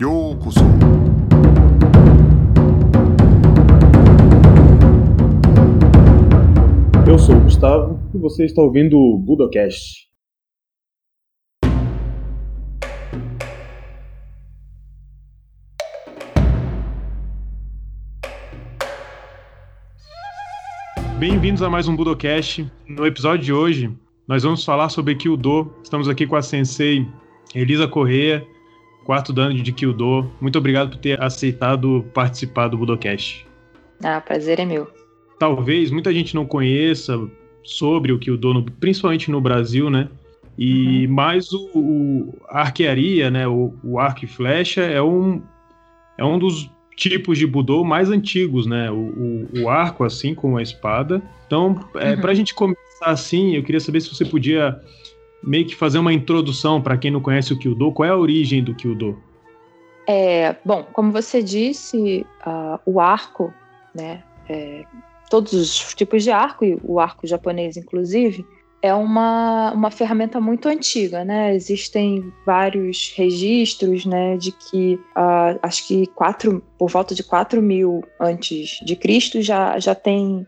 ようこそ Eu sou o Gustavo e você está ouvindo o Budocast. Bem-vindos a mais um Budocast. No episódio de hoje, nós vamos falar sobre Kyudo. Estamos aqui com a sensei Elisa Correia, quarto dano de Kyudo. Muito obrigado por ter aceitado participar do Budocast. Ah, prazer é meu. Talvez muita gente não conheça sobre o no- principalmente no Brasil, né? E mais o, o a arquearia, né? O, o arco e flecha é um é um dos tipos de Budô mais antigos, né? O, o, o arco, assim como a espada. Então, é, Uhum. para a gente começar assim, eu queria saber se você podia meio que fazer uma introdução para quem não conhece o Kyudo. Qual é a origem do Kyudo? É, bom, como você disse, ah, o arco, né, é, todos os tipos de arco, e o arco japonês inclusive, é uma, uma ferramenta muito antiga, né? Existem vários registros, né, de que ah, acho que quatro, por volta de 4 mil antes de Cristo já, já tem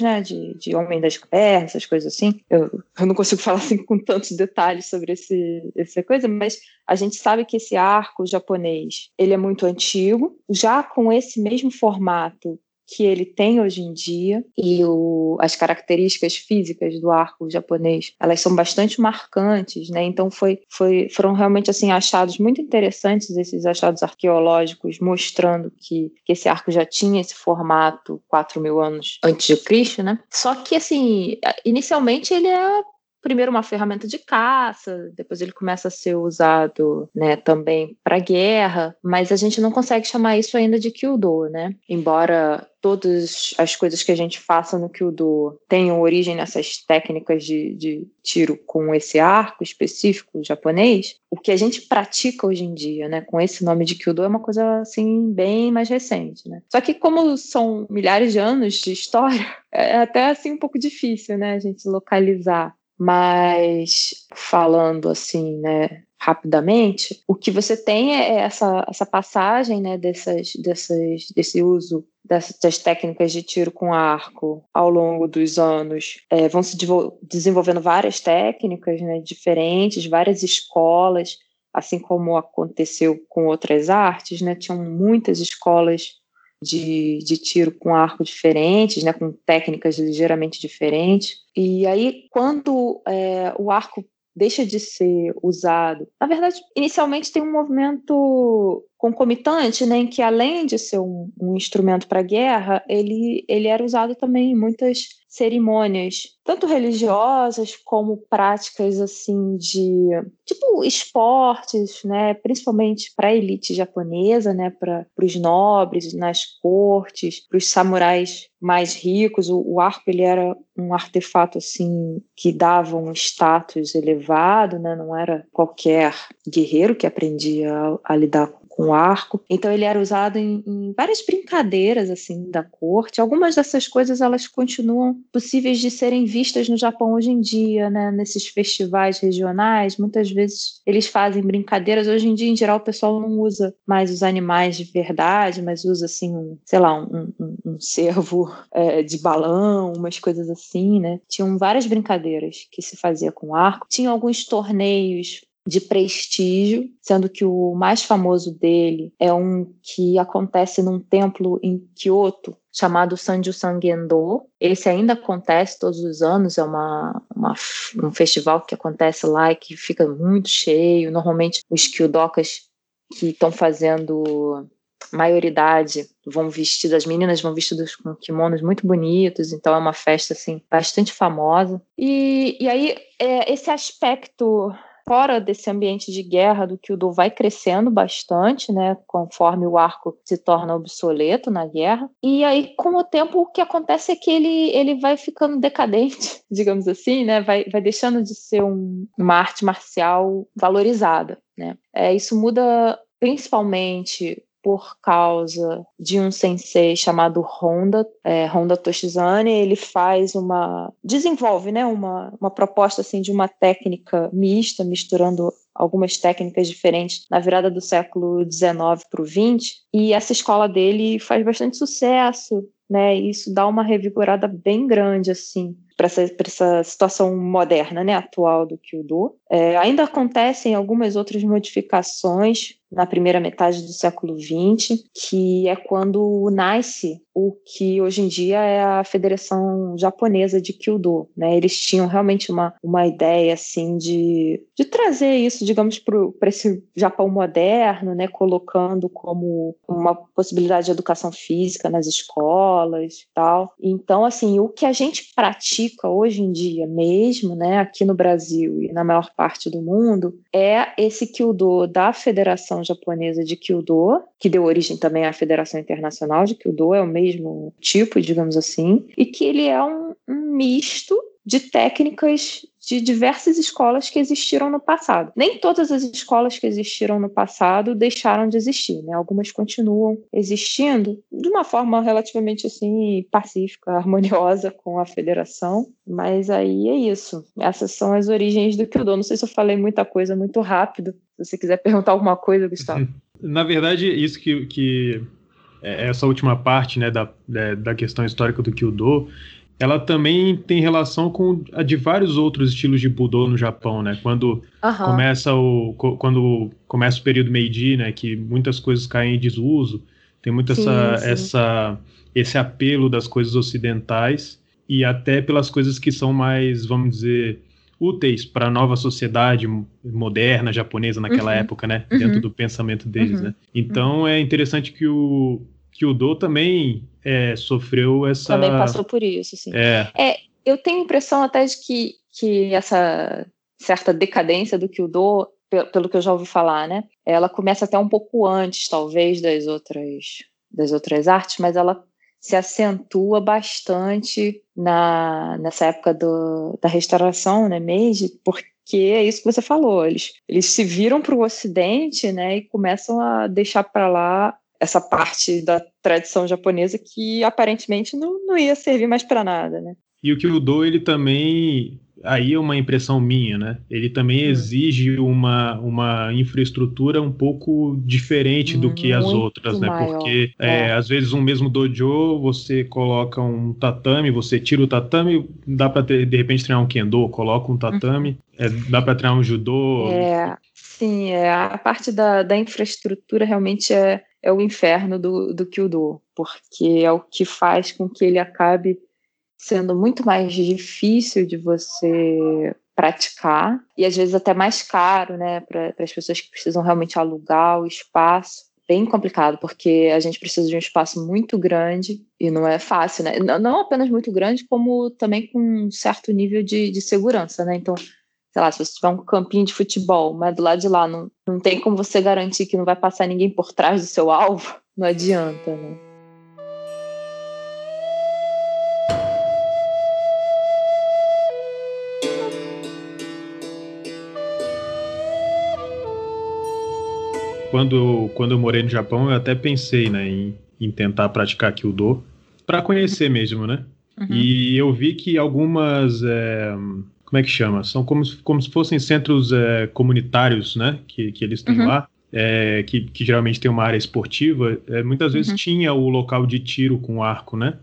né, de, de Homem das Cavernas, essas coisas assim. Eu, eu não consigo falar assim com tantos detalhes sobre esse, essa coisa, mas a gente sabe que esse arco japonês ele é muito antigo, já com esse mesmo formato que ele tem hoje em dia e o, as características físicas do arco japonês elas são bastante marcantes, né? Então foi, foi foram realmente assim achados muito interessantes esses achados arqueológicos mostrando que, que esse arco já tinha esse formato 4 mil anos antes de Cristo, né? Só que assim inicialmente ele é primeiro uma ferramenta de caça, depois ele começa a ser usado, né, também para guerra, mas a gente não consegue chamar isso ainda de Kyudo, né? Embora todas as coisas que a gente faça no Kyudo tenham origem nessas técnicas de, de tiro com esse arco específico japonês, o que a gente pratica hoje em dia, né, com esse nome de Kyudo é uma coisa assim bem mais recente, né? Só que como são milhares de anos de história, é até assim um pouco difícil, né, a gente localizar mas falando assim, né, rapidamente, o que você tem é essa, essa passagem, né, dessas, dessas, desse uso dessas técnicas de tiro com arco ao longo dos anos. É, vão se desenvolvendo várias técnicas, né, diferentes, várias escolas, assim como aconteceu com outras artes, né, tinham muitas escolas de, de tiro com arco diferentes, né, com técnicas ligeiramente diferentes. E aí, quando é, o arco deixa de ser usado, na verdade, inicialmente tem um movimento concomitante, né, em que além de ser um, um instrumento para guerra, ele, ele era usado também em muitas cerimônias, tanto religiosas como práticas assim de tipo esportes, né, principalmente para a elite japonesa, né, para os nobres nas cortes, para os samurais mais ricos, o, o arco ele era um artefato assim que dava um status elevado, né, não era qualquer guerreiro que aprendia a, a lidar com com arco. Então ele era usado em, em, várias brincadeiras assim da corte. Algumas dessas coisas elas continuam possíveis de serem vistas no Japão hoje em dia, né? Nesses festivais regionais, muitas vezes eles fazem brincadeiras. Hoje em dia, em geral, o pessoal não usa mais os animais de verdade, mas usa assim, um, sei lá, um, um, um cervo é, de balão, umas coisas assim, né? Tinham várias brincadeiras que se fazia com arco. Tinha alguns torneios de prestígio, sendo que o mais famoso dele é um que acontece num templo em Kyoto chamado Sanju Sangendo. Esse ainda acontece todos os anos, é uma, uma, um festival que acontece lá e que fica muito cheio. Normalmente os kyodokas que estão fazendo maioridade vão vestidas, as meninas vão vestidas com kimonos muito bonitos, então é uma festa assim bastante famosa. E, e aí é, esse aspecto fora desse ambiente de guerra do Kyudo vai crescendo bastante, né, conforme o arco se torna obsoleto na guerra. E aí, com o tempo, o que acontece é que ele, ele vai ficando decadente, digamos assim, né, vai, vai deixando de ser um, uma arte marcial valorizada, né. É, isso muda principalmente por causa de um sensei chamado Honda, é, Honda Toshizane, ele faz uma, desenvolve, né, uma, uma proposta assim de uma técnica mista, misturando algumas técnicas diferentes na virada do século XIX para o XX, e essa escola dele faz bastante sucesso, né? E isso dá uma revigorada bem grande, assim para essa, essa, situação moderna, né, atual do Kyudo. É, ainda acontecem algumas outras modificações na primeira metade do século XX, que é quando nasce o que hoje em dia é a Federação Japonesa de Kyudo. Né? Eles tinham realmente uma, uma ideia assim de, de trazer isso, digamos, para esse Japão moderno, né? colocando como uma possibilidade de educação física nas escolas tal. Então, assim, o que a gente pratica hoje em dia mesmo, né, aqui no Brasil e na maior parte do mundo, é esse Kyudo da Federação Japonesa de Kyudo, que deu origem também à Federação Internacional de Kyudo, é o mesmo tipo, digamos assim, e que ele é um, um misto de técnicas de diversas escolas que existiram no passado. Nem todas as escolas que existiram no passado deixaram de existir, né? Algumas continuam existindo de uma forma relativamente assim pacífica, harmoniosa com a federação, mas aí é isso. Essas são as origens do Kyudo. Não sei se eu falei muita coisa muito rápido. Se você quiser perguntar alguma coisa, Gustavo. Na verdade, isso que, que é, essa última parte, né, da, da questão histórica do Kyudo, ela também tem relação com a de vários outros estilos de Budô no Japão, né? Quando uhum. começa o quando começa o período Meiji, né, que muitas coisas caem em desuso, tem muito sim, essa, sim. essa esse apelo das coisas ocidentais e até pelas coisas que são mais, vamos dizer, úteis para a nova sociedade moderna japonesa naquela uhum. época, né? Uhum. Dentro do pensamento deles, uhum. né? Então uhum. é interessante que o que o Do também é, sofreu essa. Também passou por isso, sim. É. é eu tenho a impressão até de que, que essa certa decadência do Kyudo, pelo, pelo que eu já ouvi falar, né? Ela começa até um pouco antes, talvez, das outras, das outras artes, mas ela se acentua bastante na, nessa época do, da restauração, né, Meiji, porque é isso que você falou, eles, eles se viram para o Ocidente, né, e começam a deixar para lá essa parte da tradição japonesa que aparentemente não, não ia servir mais para nada, né? E o Kyudo, ele também, aí é uma impressão minha, né? Ele também hum. exige uma, uma infraestrutura um pouco diferente do que as outras, né? Maior. Porque é. É, às vezes um mesmo dojo, você coloca um tatame, você tira o tatame, dá para de repente treinar um kendo, coloca um tatame, uhum. é, dá para treinar um judô. É, sim, é, a parte da, da infraestrutura realmente é, é o inferno do, do Kyudo, porque é o que faz com que ele acabe sendo muito mais difícil de você praticar e às vezes até mais caro, né, para as pessoas que precisam realmente alugar o espaço. Bem complicado, porque a gente precisa de um espaço muito grande e não é fácil, né? Não apenas muito grande, como também com um certo nível de, de segurança, né? Então, sei lá, se você tiver um campinho de futebol, mas do lado de lá não, não tem como você garantir que não vai passar ninguém por trás do seu alvo, não adianta, né? Quando, quando eu morei no Japão, eu até pensei né, em, em tentar praticar Kyudo para conhecer mesmo, né? Uhum. E eu vi que algumas é, como é que chama? São como, como se fossem centros é, comunitários, né? Que, que eles têm uhum. lá. É, que, que, geralmente tem uma área esportiva, é, muitas vezes uhum. tinha o local de tiro com arco, né?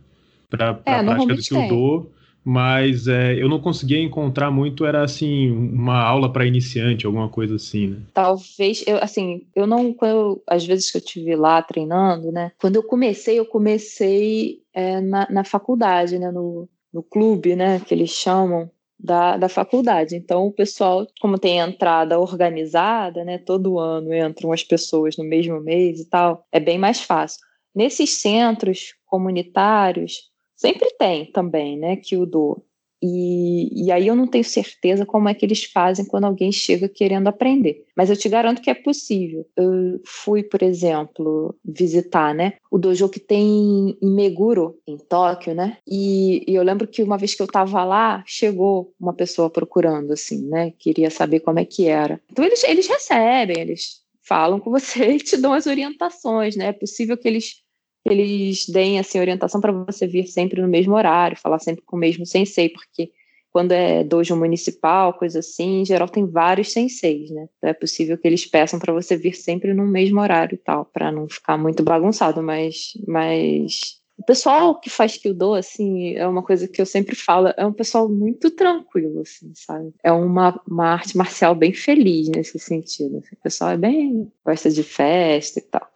Para é, a prática do Kyudo, mas é, eu não conseguia encontrar muito, era assim, uma aula para iniciante, alguma coisa assim, né? Talvez, eu, assim, eu não, quando, às vezes que eu tive lá treinando, né? Quando eu comecei, eu comecei é, na, na faculdade, né? No, no clube, né? Que eles chamam da, da faculdade. Então, o pessoal, como tem entrada organizada, né, todo ano entram as pessoas no mesmo mês e tal, é bem mais fácil. Nesses centros comunitários, sempre tem também, né, que o do e, e aí eu não tenho certeza como é que eles fazem quando alguém chega querendo aprender. Mas eu te garanto que é possível. Eu fui, por exemplo, visitar, né, o dojo que tem em Meguro, em Tóquio, né? E, e eu lembro que uma vez que eu estava lá, chegou uma pessoa procurando, assim, né? Queria saber como é que era. Então eles, eles recebem, eles falam com você e te dão as orientações, né? É possível que eles eles deem assim orientação para você vir sempre no mesmo horário, falar sempre com o mesmo sensei, porque quando é dojo municipal, coisa assim, em geral tem vários senseis, né? Então é possível que eles peçam para você vir sempre no mesmo horário e tal, para não ficar muito bagunçado, mas, mas o pessoal que faz Kyudo, assim, é uma coisa que eu sempre falo, é um pessoal muito tranquilo, assim, sabe? É uma, uma arte marcial bem feliz nesse sentido. Assim. O pessoal é bem. gosta de festa e tal.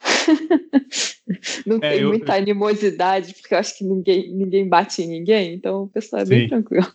Não é, tem eu, muita animosidade, porque eu acho que ninguém, ninguém bate em ninguém, então o pessoal é Sim. bem tranquilo.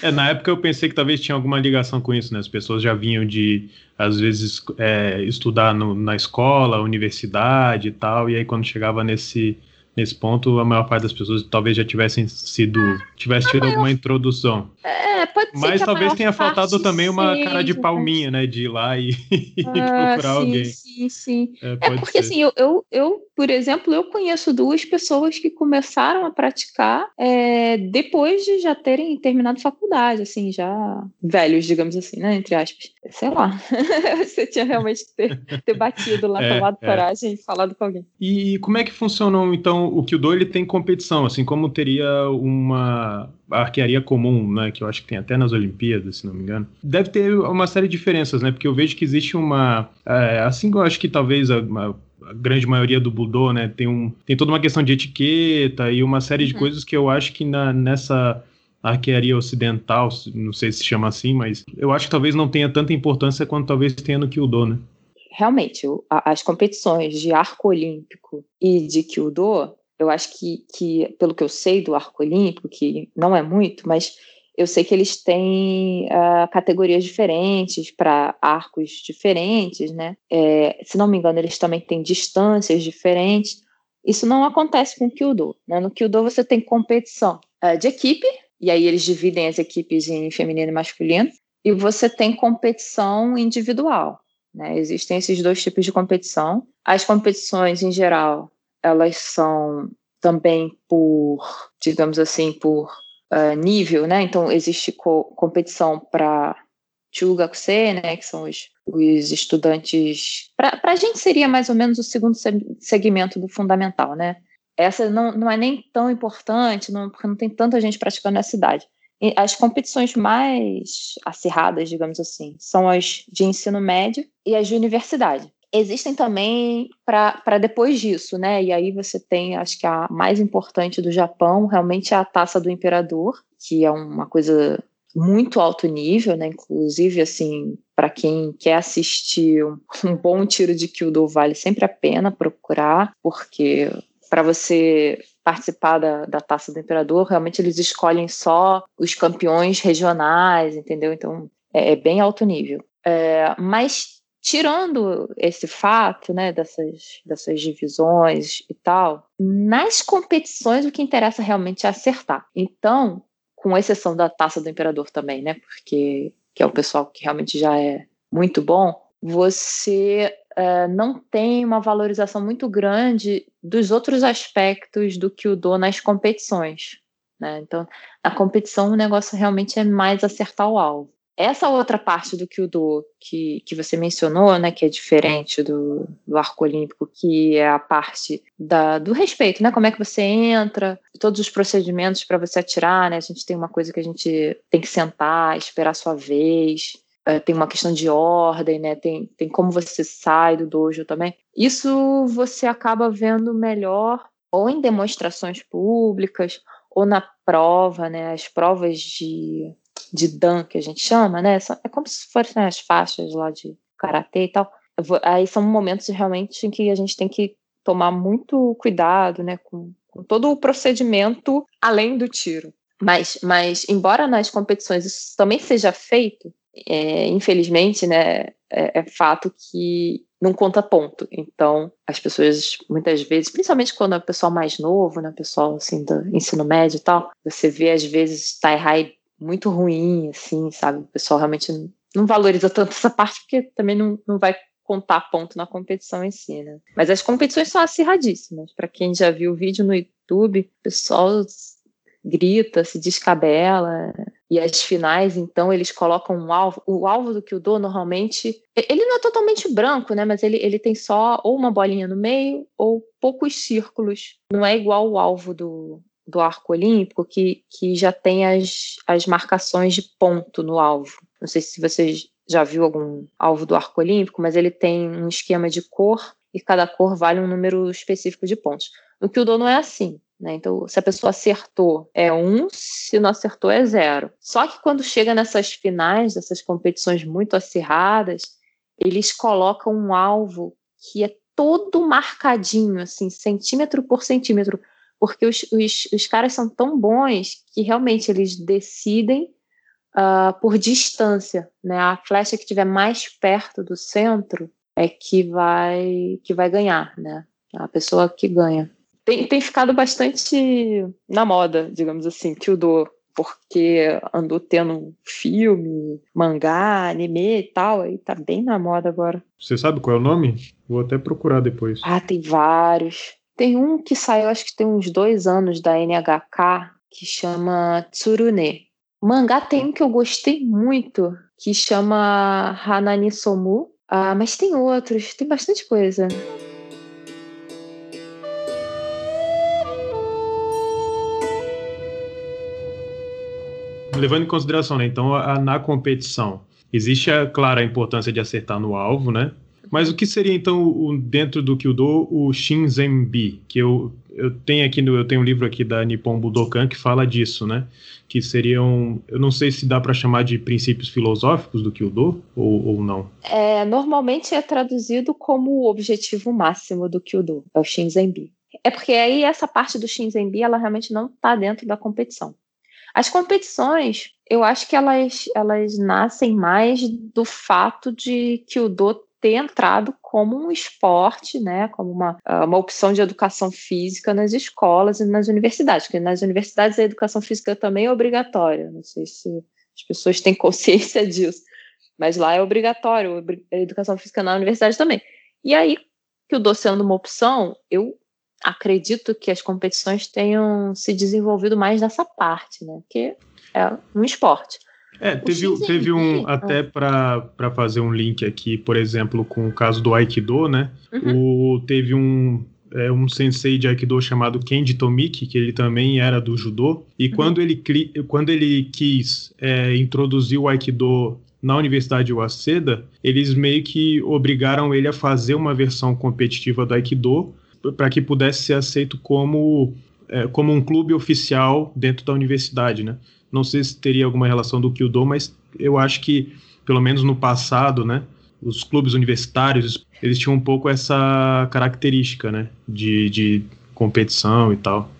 É, na época eu pensei que talvez tinha alguma ligação com isso, né? As pessoas já vinham de, às vezes, é, estudar no, na escola, universidade e tal, e aí quando chegava nesse, nesse ponto, a maior parte das pessoas talvez já tivessem sido. tivesse tido alguma introdução. É, pode ser. Mas talvez tenha faltado também uma cara de palminha, né? De ir lá e, ah, procurar sim, alguém. Sim, sim. É, é porque ser. assim, eu, eu, eu, por exemplo, eu conheço duas pessoas que começaram a praticar é, depois de já terem terminado faculdade, assim, já velhos, digamos assim, né? Entre aspas. Sei lá. Você tinha realmente que ter, ter batido lá, é, tomado é. coragem e falado com alguém. E como é que funcionam, então, o Kyudo ele tem competição, assim como teria uma arquearia comum, né, que eu acho que tem até nas Olimpíadas, se não me engano. Deve ter uma série de diferenças, né, porque eu vejo que existe uma, é, assim eu acho que talvez a, a grande maioria do Budô, né, tem, um, tem toda uma questão de etiqueta e uma série de uhum. coisas que eu acho que na, nessa arquearia ocidental, não sei se chama assim, mas eu acho que talvez não tenha tanta importância quanto talvez tenha no Kyudo, né? realmente, as competições de arco olímpico e de Kyudo, eu acho que, que, pelo que eu sei do arco olímpico, que não é muito, mas eu sei que eles têm uh, categorias diferentes para arcos diferentes, né? É, se não me engano, eles também têm distâncias diferentes. Isso não acontece com o Kyudo. Né? No Kyudo você tem competição uh, de equipe, e aí eles dividem as equipes em feminino e masculino, e você tem competição individual. Né? Existem esses dois tipos de competição. As competições, em geral, elas são também por, digamos assim, por uh, nível, né? Então, existe co competição para Chugakuse, né? Que são os, os estudantes... Para a gente seria mais ou menos o segundo segmento do fundamental, né? Essa não, não é nem tão importante, não, porque não tem tanta gente praticando nessa cidade. As competições mais acirradas, digamos assim, são as de ensino médio e as de universidade. Existem também para depois disso, né? E aí você tem, acho que a mais importante do Japão, realmente é a taça do imperador, que é uma coisa muito alto nível, né? Inclusive, assim, para quem quer assistir um, um, bom tiro de Kyudo, vale sempre a pena procurar, porque para você participar da, da Taça do Imperador, realmente eles escolhem só os campeões regionais, entendeu? Então é, é bem alto nível. É, mas tirando esse fato, né, dessas, dessas divisões e tal, nas competições o que interessa realmente é acertar. Então, com exceção da Taça do Imperador também, né, porque que é o pessoal que realmente já é muito bom, você uh, não tem uma valorização muito grande dos outros aspectos do que o do nas competições. Né? Então, na competição, o negócio realmente é mais acertar o alvo. Essa outra parte do que o do que, que você mencionou, né, que é diferente do, do arco olímpico, que é a parte da, do respeito, né? Como é que você entra, todos os procedimentos para você atirar, né? A gente tem uma coisa que a gente tem que sentar, esperar a sua vez, é, tem uma questão de ordem, né? Tem, tem como você sai do dojo também. Isso você acaba vendo melhor ou em demonstrações públicas ou na prova, né? As provas de, de dan que a gente chama, né? É como se fossem as faixas lá de karatê e tal. Aí são momentos realmente em que a gente tem que tomar muito cuidado, né? Com, com todo o procedimento além do tiro. Mas, mas, embora nas competições isso também seja feito, é, infelizmente, né, é, é, fato que não conta ponto. Então, as pessoas, muitas vezes, principalmente quando é o pessoal mais novo, né, pessoal, assim, do ensino médio e tal, você vê, às vezes, tie high muito ruim, assim, sabe? O pessoal realmente não valoriza tanto essa parte, porque também não, não vai contar ponto na competição em si, né? Mas as competições são acirradíssimas. Para quem já viu o vídeo no YouTube, o pessoal grita, se descabela. E as finais, então, eles colocam um alvo. O alvo do Kyudo, normalmente, ele não é totalmente branco, né? Mas ele, ele tem só ou uma bolinha no meio ou poucos círculos. Não é igual o alvo do, do arco olímpico que, que já tem as, as marcações de ponto no alvo. Não sei se vocês já viu algum alvo do arco olímpico, mas ele tem um esquema de cor e cada cor vale um número específico de pontos. No que o do não é assim. Né? Então, se a pessoa acertou, é um, se não acertou, é zero. Só que quando chega nessas finais, dessas competições muito acirradas, eles colocam um alvo que é todo marcadinho, assim, centímetro por centímetro, porque os, os, os caras são tão bons que realmente eles decidem uh, por distância, né? A flecha que estiver mais perto do centro é que vai que vai ganhar, né? A pessoa que ganha. Tem, tem ficado bastante na moda, digamos assim, Kyudo, porque andou tendo filme, mangá, anime e tal, aí tá bem na moda agora. Você sabe qual é o nome? Vou até procurar depois. Ah, tem vários. Tem um que saiu, acho que tem uns dois anos, da NHK, que chama Tsurune. Mangá tem um que eu gostei muito, que chama Hanani Somu. Ah, mas tem outros, tem bastante coisa. Levando em consideração, né? Então, a, na competição, existe, a, claro, a importância de acertar no alvo, né? Mas o que seria então o, dentro do Kyudo o Shinzenbi, que eu, eu tenho aqui no, eu tenho um livro aqui da Nippon Budokan que fala disso, né? Que seriam, eu não sei se dá para chamar de princípios filosóficos do Kyudo ou, ou não. É, normalmente é traduzido como o objetivo máximo do Kyudo, é o Shinzenbi. É porque aí essa parte do Shinzenbi ela realmente não está dentro da competição. As competições, eu acho que elas, elas nascem mais do fato de que o do ter entrado como um esporte, né, como uma, ah, uma opção de educação física nas escolas e nas universidades, porque nas universidades a educação física também é obrigatória, não sei se as pessoas têm consciência disso, mas lá é obrigatório, a educação física na universidade também. E aí, que o doce uma opção, eu acredito que as competições tenham se desenvolvido mais nessa parte, né, que é um esporte. É, teve, teve um, até para fazer um link aqui, por exemplo, com o caso do Aikido, né? Uhum. O, teve um, é, um sensei de Aikido chamado Kenji Tomiki, que ele também era do judô, e uhum. quando, ele, quando ele quis é, introduzir o Aikido na Universidade de Waseda, eles meio que obrigaram ele a fazer uma versão competitiva do Aikido para que pudesse ser aceito como, é, como um clube oficial dentro da universidade, né? Não sei se teria alguma relação do Kyudo, mas eu acho que, pelo menos no passado, né, os clubes universitários, eles tinham um pouco essa característica, né, de, de competição e tal.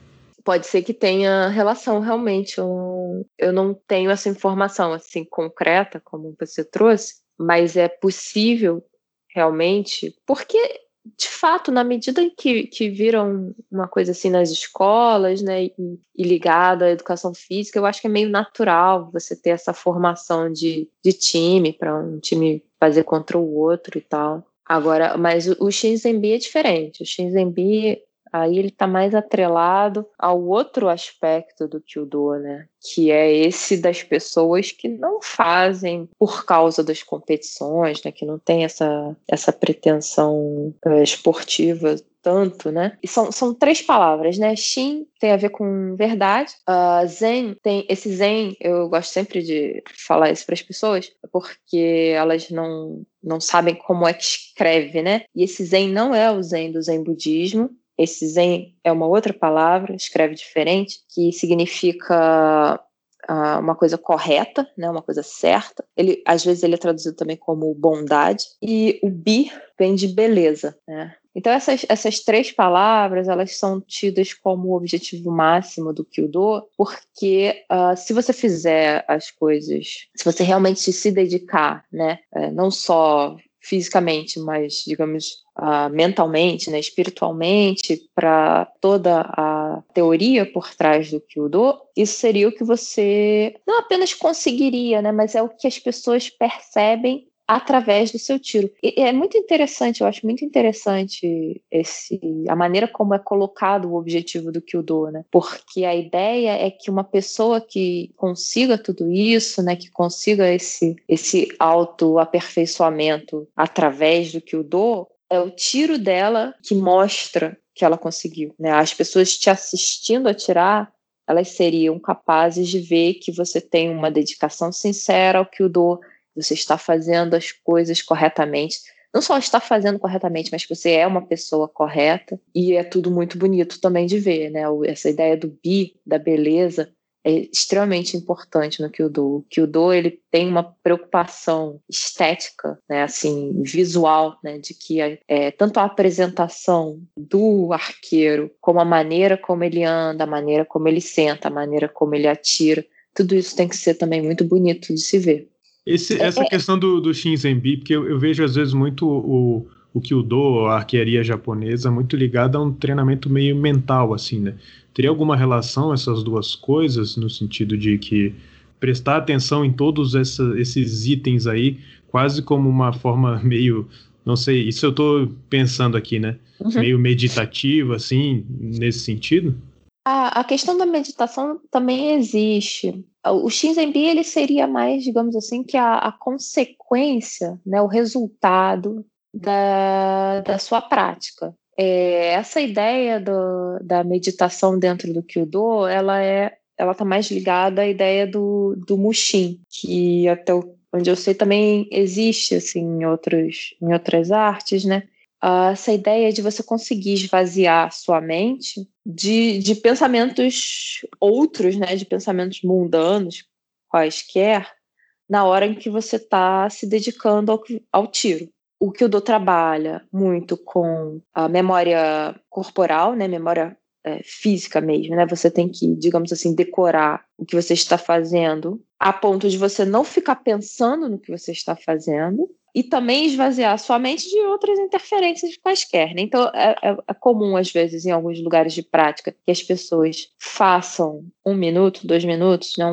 Pode ser que tenha relação, realmente. Eu, eu não tenho essa informação, assim, concreta, como você trouxe, mas é possível, realmente, porque de fato, na medida que, que viram uma coisa assim nas escolas, né, e, e ligada à educação física, eu acho que é meio natural você ter essa formação de, de time, para um time fazer contra o outro e tal. Agora, mas o, o Shinzenbi é diferente. O Shinzenbi Aí ele está mais atrelado ao outro aspecto do Kyudo, né? Que é esse das pessoas que não fazem por causa das competições, né? Que não tem essa, essa pretensão uh, esportiva tanto, né? E são, são três palavras, né? Shin tem a ver com verdade. Uh, zen tem esse zen, eu gosto sempre de falar isso para as pessoas, porque elas não não sabem como é que escreve, né? E esse zen não é o zen do zen budismo, esse zen é uma outra palavra, escreve diferente, que significa uh, uma coisa correta, né, uma coisa certa. Ele, às vezes ele é traduzido também como bondade. E o bi vem de beleza, né? Então essas, essas três palavras elas são tidas como o objetivo máximo do Kyudo, porque uh, se você fizer as coisas, se você realmente se dedicar, né, uh, não só fisicamente, mas digamos uh, mentalmente, né, espiritualmente, para toda a teoria por trás do Kyudo, isso seria o que você não apenas conseguiria, né, mas é o que as pessoas percebem através do seu tiro. E é muito interessante, eu acho muito interessante esse a maneira como é colocado o objetivo do Kyudo, né? Porque a ideia é que uma pessoa que consiga tudo isso, né, que consiga esse esse autoaperfeiçoamento através do Kyudo, é o tiro dela que mostra que ela conseguiu, né? As pessoas te assistindo atirar elas seriam capazes de ver que você tem uma dedicação sincera ao que o do, você está fazendo as coisas corretamente. Não só está fazendo corretamente, mas que você é uma pessoa correta. E é tudo muito bonito também de ver, né? Essa ideia do bi, da beleza, é extremamente importante no Kyudo. O Kyudo ele tem uma preocupação estética, né, assim, visual, né, de que é, tanto a apresentação do arqueiro, como a maneira como ele anda, a maneira como ele senta, a maneira como ele atira, tudo isso tem que ser também muito bonito de se ver. Esse, essa é, questão do, do Shinzenbi, porque eu, eu, vejo às vezes muito o, o Kyudo, a arquearia japonesa, muito ligada a um treinamento meio mental, assim, né? Teria alguma relação essas duas coisas, no sentido de que prestar atenção em todos essa, esses itens aí, quase como uma forma meio, não sei, isso eu estou pensando aqui, né? Uhum. Meio meditativa, assim, nesse sentido? A, questão da meditação também existe. O Shinzenbi ele seria mais, digamos assim, que a, a consequência, né, o resultado da, da sua prática. É, essa ideia do, da meditação dentro do Kyudo, ela é ela está mais ligada à ideia do, do Mushin, que até onde eu sei também existe assim em outros em outras artes, né? Uh, essa ideia de você conseguir esvaziar sua mente de, de pensamentos outros, né? De pensamentos mundanos, quaisquer, na hora em que você está se dedicando ao, ao tiro o que o Do trabalha muito com a memória corporal, né, memória é, física mesmo, né? Você tem que, digamos assim, decorar o que você está fazendo, a ponto de você não ficar pensando no que você está fazendo e também esvaziar sua mente de outras interferências quaisquer. Né? Então, é, é, é, comum, às vezes, em alguns lugares de prática, que as pessoas façam um minuto, dois minutos, né?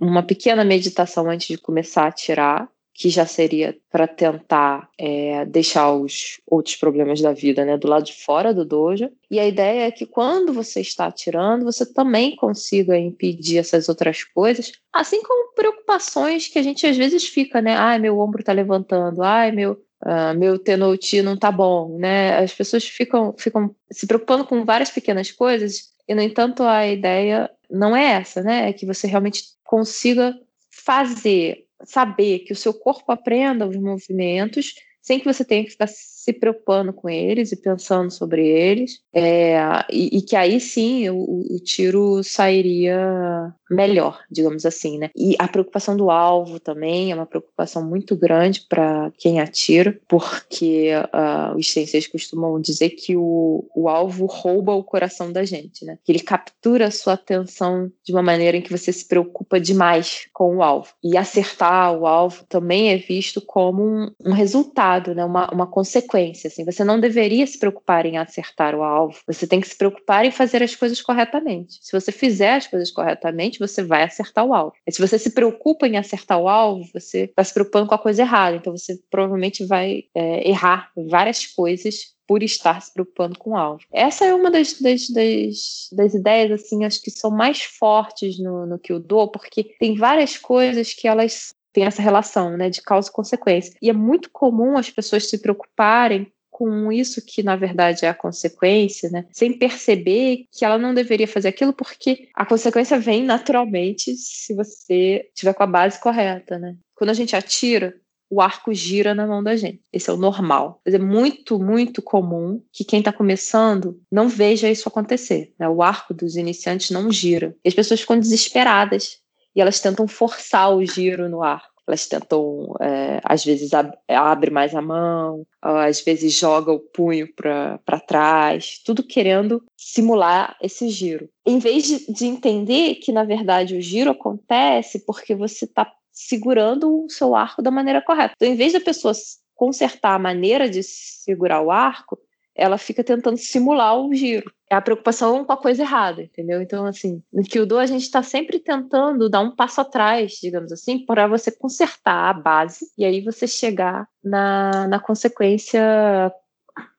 uma pequena meditação antes de começar a tirar que já seria para tentar é, deixar os outros problemas da vida né, do lado de fora do dojo. E a ideia é que quando você está atirando, você também consiga impedir essas outras coisas, assim como preocupações que a gente às vezes fica, né? Ai, meu ombro está levantando, ai, meu, Uh, meu tenouti não tá bom, né? As pessoas ficam, ficam se preocupando com várias pequenas coisas e, no entanto, a ideia não é essa, né? É que você realmente consiga fazer saber que o seu corpo aprenda os movimentos sem que você tenha que ficar se preocupando com eles e pensando sobre eles, é, e, e, que aí sim o, o, tiro sairia melhor, digamos assim, né? E a preocupação do alvo também é uma preocupação muito grande para quem atira, porque uh, os cientistas costumam dizer que o, o alvo rouba o coração da gente, né? Que ele captura a sua atenção de uma maneira em que você se preocupa demais com o alvo. E acertar o alvo também é visto como um, um resultado, né? Uma, uma consequência consequência. Assim, você não deveria se preocupar em acertar o alvo. Você tem que se preocupar em fazer as coisas corretamente. Se você fizer as coisas corretamente, você vai acertar o alvo. E se você se preocupa em acertar o alvo, você está se preocupando com a coisa errada. Então você provavelmente vai é, errar várias coisas por estar se preocupando com o alvo. Essa é uma das, das, das, das ideias, assim, acho que são mais fortes no, no que eu dou, porque tem várias coisas que elas tem essa relação né, de causa e consequência. E é muito comum as pessoas se preocuparem com isso que na verdade é a consequência, né? Sem perceber que ela não deveria fazer aquilo porque a consequência vem naturalmente se você tiver com a base correta, né? Quando a gente atira, o arco gira na mão da gente. Esse é o normal. Mas é muito, muito comum que quem está começando não veja isso acontecer. Né? O arco dos iniciantes não gira. E as pessoas ficam desesperadas e elas tentam forçar o giro no ar. Elas tentam, é, às vezes, ab abre mais a mão, às vezes joga o punho para trás, tudo querendo simular esse giro. Em vez de, de entender que, na verdade, o giro acontece porque você está segurando o seu arco da maneira correta. Então, em vez da pessoa consertar a maneira de segurar o arco, ela fica tentando simular o giro. É a preocupação com a coisa errada, entendeu? Então, assim, no Kyudo a gente está sempre tentando dar um passo atrás, digamos assim, para você consertar a base e aí você chegar na, na consequência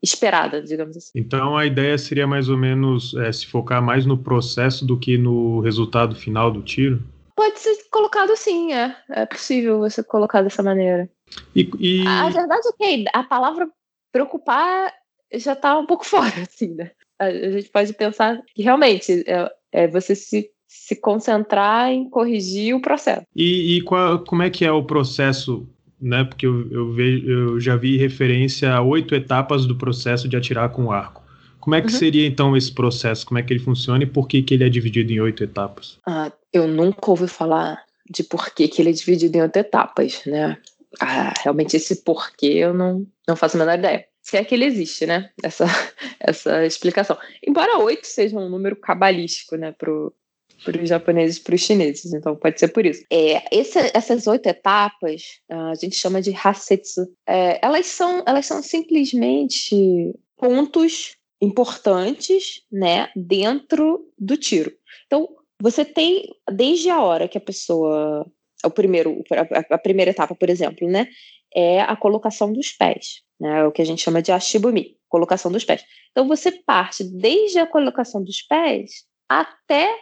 esperada, digamos assim. Então a ideia seria mais ou menos é, se focar mais no processo do que no resultado final do tiro? Pode ser colocado assim, é. É possível você colocar dessa maneira. E, e... A, a verdade é que a palavra preocupar já está um pouco fora, assim, né? A, gente pode pensar que realmente é, é você se se concentrar em corrigir o processo. E, e qual, como é que é o processo né? Porque eu, eu, vejo, eu já vi referência a oito etapas do processo de atirar com o arco. Como é que uhum. seria então esse processo? Como é que ele funciona e por que, que ele é dividido em oito etapas? Ah, eu nunca ouvi falar de por que, que ele é dividido em oito etapas, né? Ah, realmente esse porquê eu não, não faço a menor ideia. Se é que ele existe, né? Essa, essa explicação. Embora oito seja um número cabalístico, né? Pro, para os japoneses para os chineses, então pode ser por isso. É, esse, essas oito etapas a gente chama de hasetsu. É, elas, são, elas são simplesmente pontos importantes né, dentro do tiro. Então, você tem, desde a hora que a pessoa. O primeiro, a primeira etapa, por exemplo, né, é a colocação dos pés, né, o que a gente chama de ashibumi, colocação dos pés. Então, você parte desde a colocação dos pés até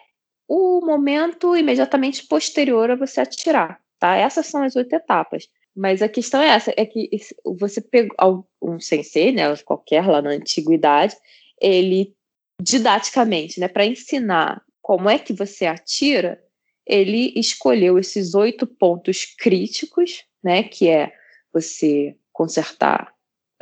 o momento imediatamente posterior a você atirar, tá? Essas são as oito etapas. Mas a questão é essa, é que você pegou um sensei, né, qualquer lá na antiguidade, ele didaticamente, né, para ensinar como é que você atira, ele escolheu esses oito pontos críticos, né, que é você consertar,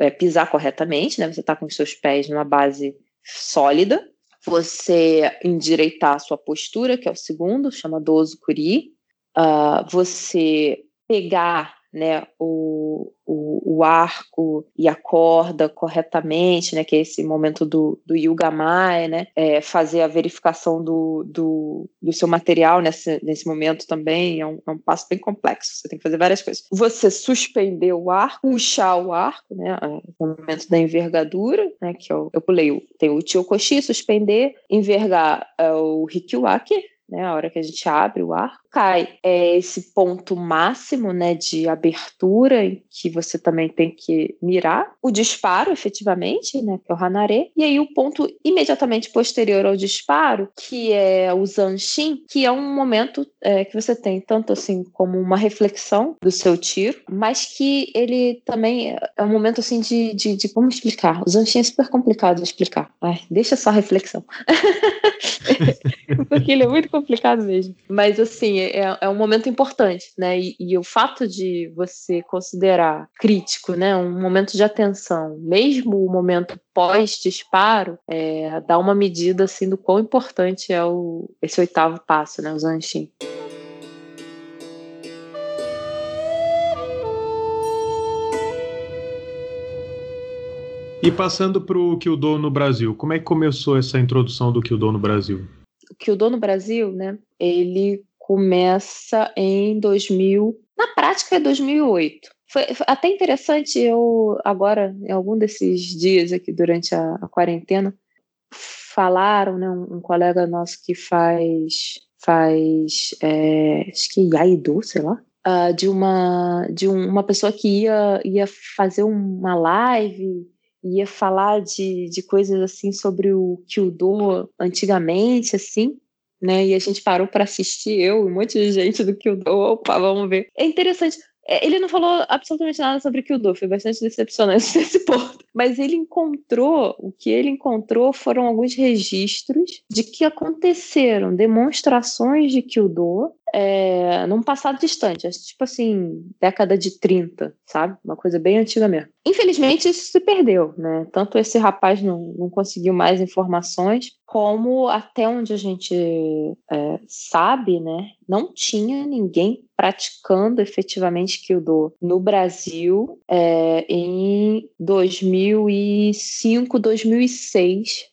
é, pisar corretamente, né, você está com os seus pés numa base sólida, você endireitar a sua postura, que é o segundo, chama Dozo Kuri, uh, você pegar né, o, o, o, arco e a corda corretamente, né, que é esse momento do, do Yugamai, né, é, fazer a verificação do, do, do, seu material nesse, nesse momento também é um, é um passo bem complexo, você tem que fazer várias coisas. Você suspender o arco, puxar o arco, né, o momento da envergadura, né, que eu, eu pulei, tem o Chiokoshi, suspender, envergar é, o Hikiwaki, né, a hora que a gente abre o ar, cai é esse ponto máximo, né, de abertura em que você também tem que mirar o disparo, efetivamente, né, que é o hanare, e aí o ponto imediatamente posterior ao disparo, que é o zanshin, que é um momento é, que você tem tanto assim como uma reflexão do seu tiro, mas que ele também é um momento assim de, de, de como explicar. O zanshin é super complicado de explicar. Ai, deixa só reflexão. Porque ele é muito complicado mesmo. Mas assim, é, é um momento importante, né? E, e, o fato de você considerar crítico, né, um momento de atenção, mesmo o momento pós-disparo, é, dá uma medida assim do quão importante é o, esse oitavo passo, né, o Zanshin. E passando para o Kyudo no Brasil, como é que começou essa introdução do Kyudo no Brasil? O Kyudo no Brasil, né, ele começa em 2000, na prática é 2008. Foi, até interessante, eu agora, em algum desses dias aqui durante a, a quarentena, falaram, né, um, um, colega nosso que faz, faz é, acho que Yaido, sei lá, uh, de, uma, de um, uma pessoa que ia, ia fazer uma live ia falar de, de coisas assim sobre o Kyudo antigamente, assim, né? E a gente parou para assistir, eu e um monte de gente do Kyudo, opa, vamos ver. É interessante. É, ele não falou absolutamente nada sobre Kyudo, foi bastante decepcionante nesse ponto. Mas ele encontrou, o que ele encontrou foram alguns registros de que aconteceram demonstrações de Kyudo é, num passado distante, tipo assim, década de 30, sabe? Uma coisa bem antiga mesmo. Infelizmente, isso se perdeu, né? Tanto esse rapaz não, não conseguiu mais informações, como até onde a gente é, sabe, né? Não tinha ninguém praticando efetivamente Kyudo no Brasil é, em 2005, 2006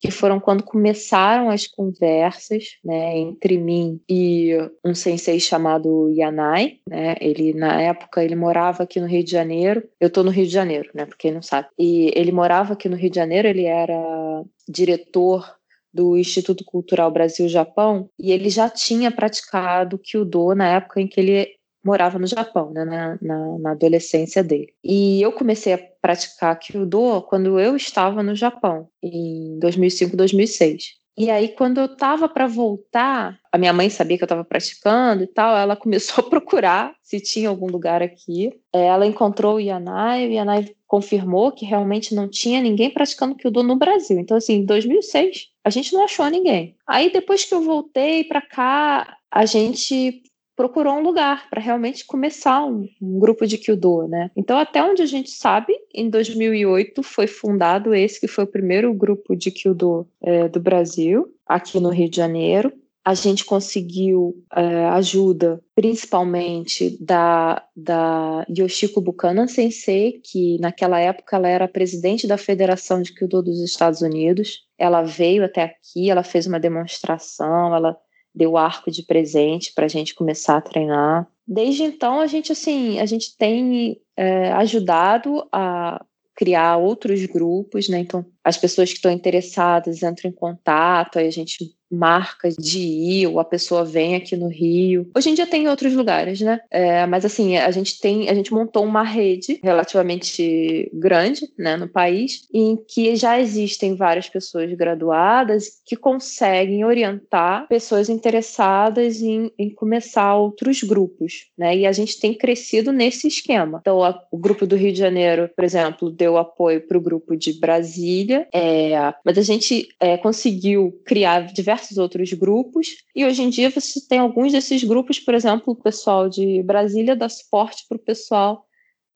que foram quando começaram as conversas, né, entre mim e um sensei chamado Yanai, né, ele na época ele morava aqui no Rio de Janeiro, eu tô no Rio de Janeiro, né, porque não sabe, e ele morava aqui no Rio de Janeiro, ele era diretor do Instituto Cultural Brasil-Japão e ele já tinha praticado Kyudo na época em que ele morava no Japão, né, na, na, na, adolescência dele. E eu comecei a praticar Kyudo quando eu estava no Japão, em 2005, 2006. E aí, quando eu estava para voltar, a minha mãe sabia que eu estava praticando e tal, ela começou a procurar se tinha algum lugar aqui. É, ela encontrou o Yanai, o Yanai confirmou que realmente não tinha ninguém praticando Kyudo no Brasil. Então, assim, em 2006, a gente não achou ninguém. Aí, depois que eu voltei para cá, a gente procurou um lugar para realmente começar um, um, grupo de Kyudo, né? Então, até onde a gente sabe, em 2008 foi fundado esse que foi o primeiro grupo de Kyudo é, do Brasil, aqui no Rio de Janeiro. A gente conseguiu é, ajuda, principalmente da, da Yoshiko Buchanan Sensei, que naquela época ela era presidente da Federação de Kyudo dos Estados Unidos. Ela veio até aqui, ela fez uma demonstração, ela deu arco de presente para a gente começar a treinar. Desde então, a gente, assim, a gente tem é, ajudado a criar outros grupos, né? Então, as pessoas que estão interessadas entram em contato, aí a gente marca de ir, ou a pessoa vem aqui no Rio. Hoje em dia tem em outros lugares, né? É, mas assim, a gente tem, a gente montou uma rede relativamente grande, né, no país, em que já existem várias pessoas graduadas que conseguem orientar pessoas interessadas em, em começar outros grupos, né? E a gente tem crescido nesse esquema. Então, a, o grupo do Rio de Janeiro, por exemplo, deu apoio para o grupo de Brasília, é, mas a gente é, conseguiu criar diversos diversos outros grupos, e hoje em dia você tem alguns desses grupos, por exemplo, o pessoal de Brasília dá suporte para o pessoal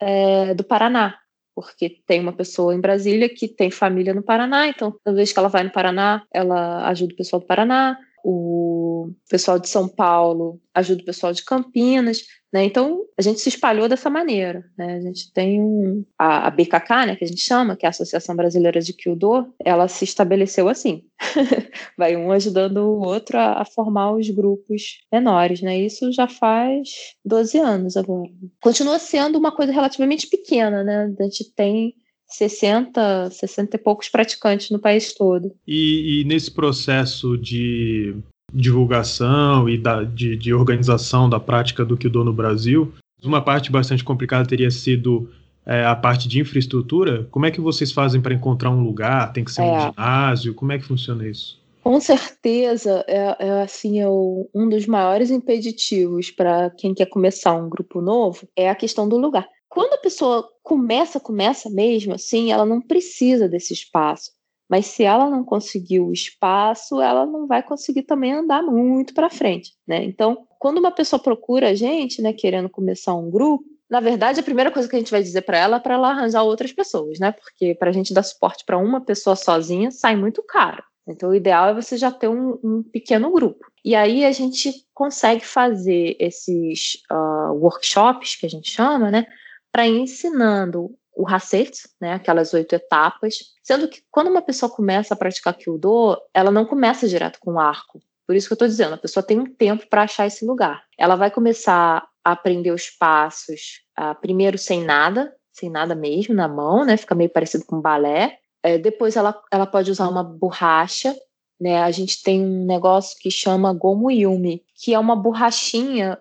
é, do Paraná, porque tem uma pessoa em Brasília que tem família no Paraná, então toda vez que ela vai no Paraná, ela ajuda o pessoal do Paraná, o pessoal de São Paulo ajuda o pessoal de Campinas, né? Então a gente se espalhou dessa maneira, né? A gente tem um, a, a BKK, né, que a gente chama, que é a Associação Brasileira de Kyudo, ela se estabeleceu assim, vai um ajudando o outro a, a, formar os grupos menores, né? Isso já faz 12 anos agora. Continua sendo uma coisa relativamente pequena, né? A gente tem 60, 60 e poucos praticantes no país todo. E, e nesse processo de divulgação e da, de, de, organização da prática do Kyudo no Brasil, uma parte bastante complicada teria sido é, a parte de infraestrutura. Como é que vocês fazem para encontrar um lugar? Tem que ser é. um ginásio? Como é que funciona isso? Com certeza, é, é assim, é o, um dos maiores impeditivos para quem quer começar um grupo novo é a questão do lugar. Quando a pessoa começa, começa mesmo, assim, ela não precisa desse espaço. Mas se ela não conseguir o espaço, ela não vai conseguir também andar muito para frente, né? Então, quando uma pessoa procura a gente, né, querendo começar um grupo, na verdade, a primeira coisa que a gente vai dizer para ela é para ela arranjar outras pessoas, né? Porque para a gente dar suporte para uma pessoa sozinha sai muito caro. Então, o ideal é você já ter um, um pequeno grupo. E aí a gente consegue fazer esses uh, workshops que a gente chama, né? Para ir ensinando o Hasset, né, aquelas oito etapas, sendo que quando uma pessoa começa a praticar Kyudo, ela não começa direto com o arco. Por isso que eu estou dizendo, a pessoa tem um tempo para achar esse lugar. Ela vai começar a aprender os passos, uh, primeiro sem nada, sem nada mesmo na mão, né, fica meio parecido com balé. É, depois ela, ela pode usar uma borracha, né, a gente tem um negócio que chama Gomu Yumi, que é uma borrachinha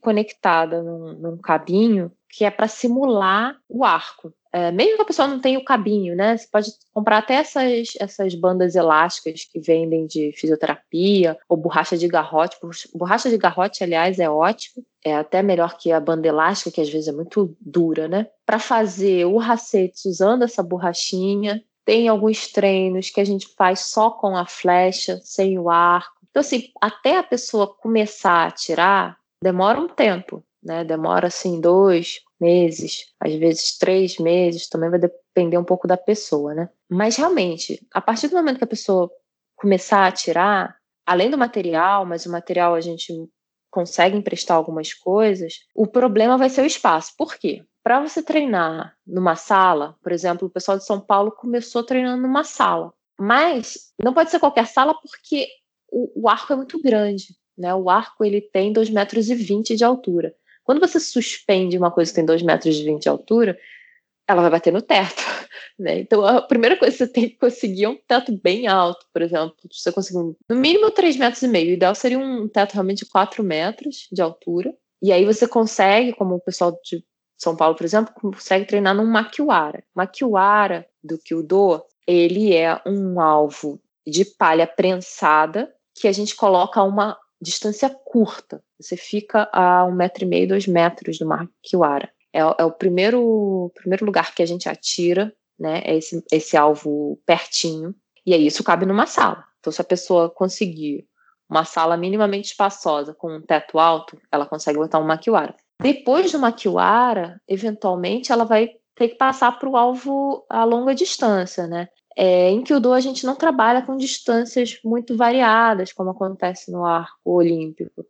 conectada num, num cabinho que é para simular o arco. É, mesmo que a pessoa não tenha o cabinho, né? Você pode comprar até essas, essas bandas elásticas que vendem de fisioterapia ou borracha de garrote. Borracha de garrote, aliás, é ótimo. É até melhor que a banda elástica, que às vezes é muito dura, né? Para fazer o racete usando essa borrachinha, tem alguns treinos que a gente faz só com a flecha, sem o arco. Então, assim, até a pessoa começar a atirar, demora um tempo né? Demora assim dois meses, às vezes três meses, também vai depender um pouco da pessoa, né? Mas realmente, a partir do momento que a pessoa começar a tirar, além do material, mas o material a gente consegue emprestar algumas coisas, o problema vai ser o espaço. Por quê? Para você treinar numa sala, por exemplo, o pessoal de São Paulo começou treinando numa sala, mas não pode ser qualquer sala porque o, o arco é muito grande. Né? O arco ele tem 2,20 metros de altura. Quando você suspende uma coisa que tem 2,20 metros de altura, ela vai bater no teto. Né? Então, a primeira coisa que você tem que conseguir é um teto bem alto, por exemplo. Você conseguir no mínimo 3,5 metros. E meio. O ideal seria um teto realmente de 4 metros de altura. E aí você consegue, como o pessoal de São Paulo, por exemplo, consegue treinar num makiwara. Makiwara do Kyudo, ele é um alvo de palha prensada que a gente coloca uma distância curta. Você fica a um metro e meio, dois metros do Mar Kiwara. É, é o primeiro, primeiro lugar que a gente atira, né? É esse, esse alvo pertinho. E aí isso cabe numa sala. Então, se a pessoa conseguir uma sala minimamente espaçosa com um teto alto, ela consegue botar um maquiwara. Depois do maquiwara, eventualmente ela vai ter que passar para o alvo a longa distância, né? É, em Kyudo a gente não trabalha com distâncias muito variadas, como acontece no arco olímpico.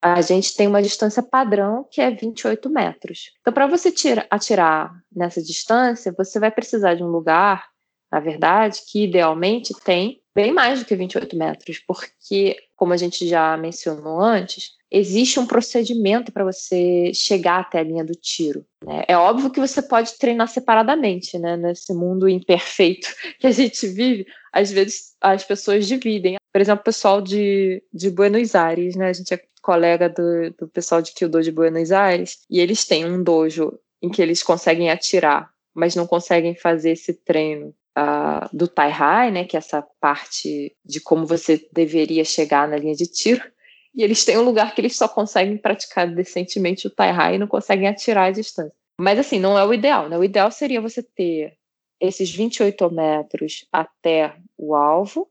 A gente tem uma distância padrão que é 28 metros. Então, para você tira, atirar nessa distância, você vai precisar de um lugar, na verdade, que idealmente tem bem mais do que 28 metros, porque, como a gente já mencionou antes, existe um procedimento para você chegar até a linha do tiro. Né? É óbvio que você pode treinar separadamente, né? Nesse mundo imperfeito que a gente vive, às vezes as pessoas dividem. Por exemplo, o pessoal de, de Buenos Aires, né? A gente é colega do, do pessoal de Kyudo de Buenos Aires, e eles têm um dojo em que eles conseguem atirar, mas não conseguem fazer esse treino uh, do Tai Hai, né, que é essa parte de como você deveria chegar na linha de tiro, e eles têm um lugar que eles só conseguem praticar decentemente o Tai Hai e não conseguem atirar à distância. Mas assim, não é o ideal, né? O ideal seria você ter esses 28 metros até o alvo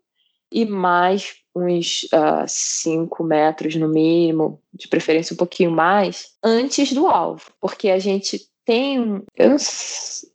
e mais uns 5 uh, ah, metros no mínimo, de preferência um pouquinho mais, antes do alvo, porque a gente tem, eu não,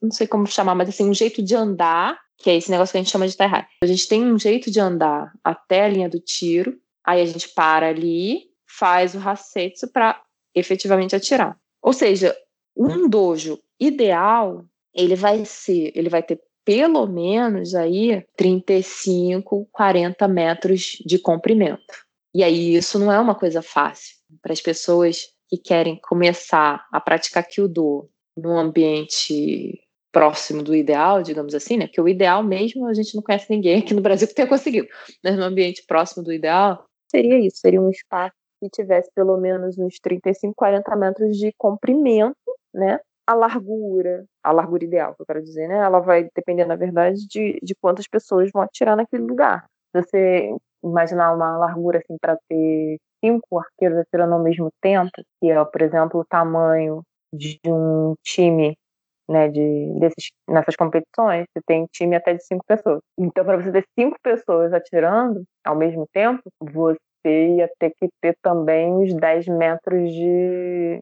não sei como chamar, mas assim, um jeito de andar, que é esse negócio que a gente chama de tie A gente tem um jeito de andar até a linha do tiro, aí a gente para ali, faz o hassetsu para efetivamente atirar. Ou seja, um dojo ideal, ele vai ser, ele vai ter pelo menos aí 35, 40 metros de comprimento. E aí isso não é uma coisa fácil para as pessoas que querem começar a praticar kyudo num ambiente próximo do ideal, digamos assim, né? Porque o ideal mesmo a gente não conhece ninguém aqui no Brasil que tenha conseguido. Mas no ambiente próximo do ideal, seria isso, seria um espaço que tivesse pelo menos uns 35, 40 metros de comprimento, né? A largura, a largura ideal, que eu quero dizer, né? Ela vai depender, na verdade, de, de quantas pessoas vão atirar naquele lugar. Se você imaginar uma largura assim para ter cinco arqueiros atirando ao mesmo tempo, que é, por exemplo, o tamanho de um time né, de, desses, nessas competições, você tem time até de cinco pessoas. Então, para você ter cinco pessoas atirando ao mesmo tempo, você ia ter que ter também uns 10 metros de,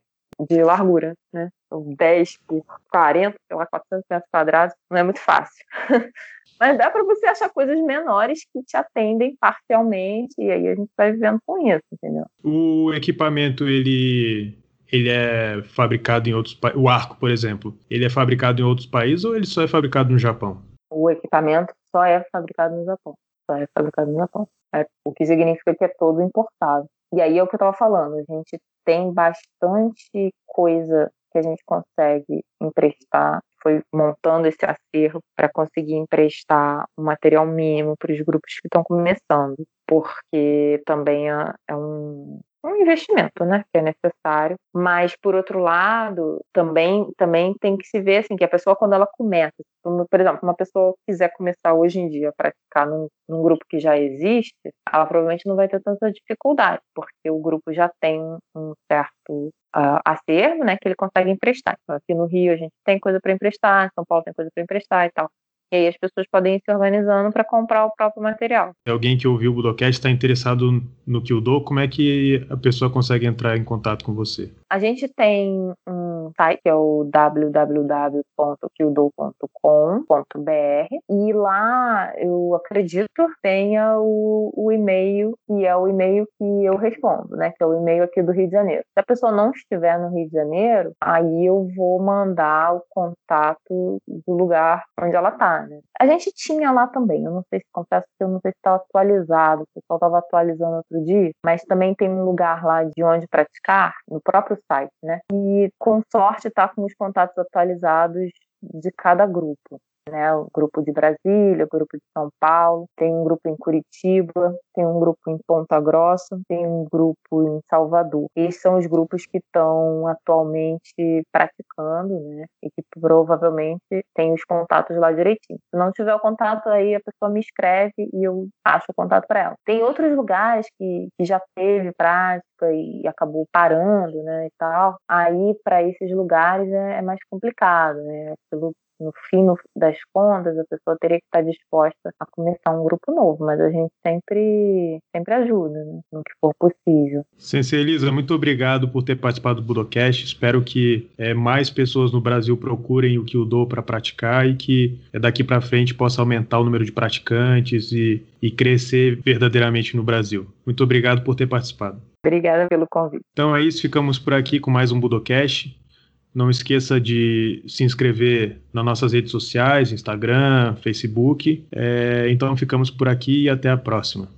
de largura, né? 10 por 40, sei lá, 400 metros quadrados, não é muito fácil. Mas dá para você achar coisas menores que te atendem parcialmente, e aí a gente vai vivendo com isso, entendeu? O equipamento, ele ele é fabricado em outros países? O arco, por exemplo, ele é fabricado em outros países ou ele só é fabricado no Japão? O equipamento só é fabricado no Japão. Só é fabricado no Japão. É, o que significa que é todo importado. E aí é o que eu estava falando, a gente tem bastante coisa que a gente consegue emprestar, foi montando esse acervo para conseguir emprestar um material mínimo para os grupos que estão começando, porque também é, é um, um investimento, né, que é necessário. Mas por outro lado, também também tem que se ver assim que a pessoa quando ela começa, por exemplo, uma pessoa quiser começar hoje em dia a praticar num, num grupo que já existe, ela provavelmente não vai ter tanta dificuldade, porque o grupo já tem um certo uh, acervo, né, que ele consegue emprestar. Então, aqui no Rio a gente tem coisa para emprestar, em São Paulo tem coisa para emprestar e tal. E aí as pessoas podem ir se organizando para comprar o próprio material. Alguém que ouviu o Budocast está interessado no que dou, como é que a pessoa consegue entrar em contato com você? A gente tem um site que é o www.kildo.com.br e lá eu acredito tenha o, o e-mail que é o e-mail que eu respondo, né? Que é o e-mail aqui do Rio de Janeiro. Se a pessoa não estiver no Rio de Janeiro, aí eu vou mandar o contato do lugar onde ela está. Né? A gente tinha lá também, eu não sei se confesso que eu não sei se está atualizado, o pessoal estava atualizando outro dia, mas também tem um lugar lá de onde praticar, no próprio site, né? E com sorte tá com os contatos atualizados de cada grupo. Né? O grupo de Brasília, o grupo de São Paulo, tem um grupo em Curitiba, tem um grupo em Ponta Grossa, tem um grupo em Salvador. Esses são os grupos que estão atualmente praticando, né? E que provavelmente tem os contatos lá direitinho. Se não tiver o contato, aí a pessoa me escreve e eu passo o contato para ela. Tem outros lugares que, que já teve prática e acabou parando, né, e tal. Aí, para esses lugares é, é mais complicado, né? Pelo, no fim das contas, a pessoa teria que estar disposta a começar um grupo novo, mas a gente sempre, sempre ajuda, né, no que for possível. Sensei Elisa, muito obrigado por ter participado do Budocast. Espero que é, mais pessoas no Brasil procurem o que o dou para praticar e que é, daqui para frente possa aumentar o número de praticantes e, e crescer verdadeiramente no Brasil. Muito obrigado por ter participado. Obrigada pelo convite. Então é isso, ficamos por aqui com mais um Budocast. Não esqueça de se inscrever nas nossas redes sociais, Instagram, Facebook. É, então ficamos por aqui e até a próxima.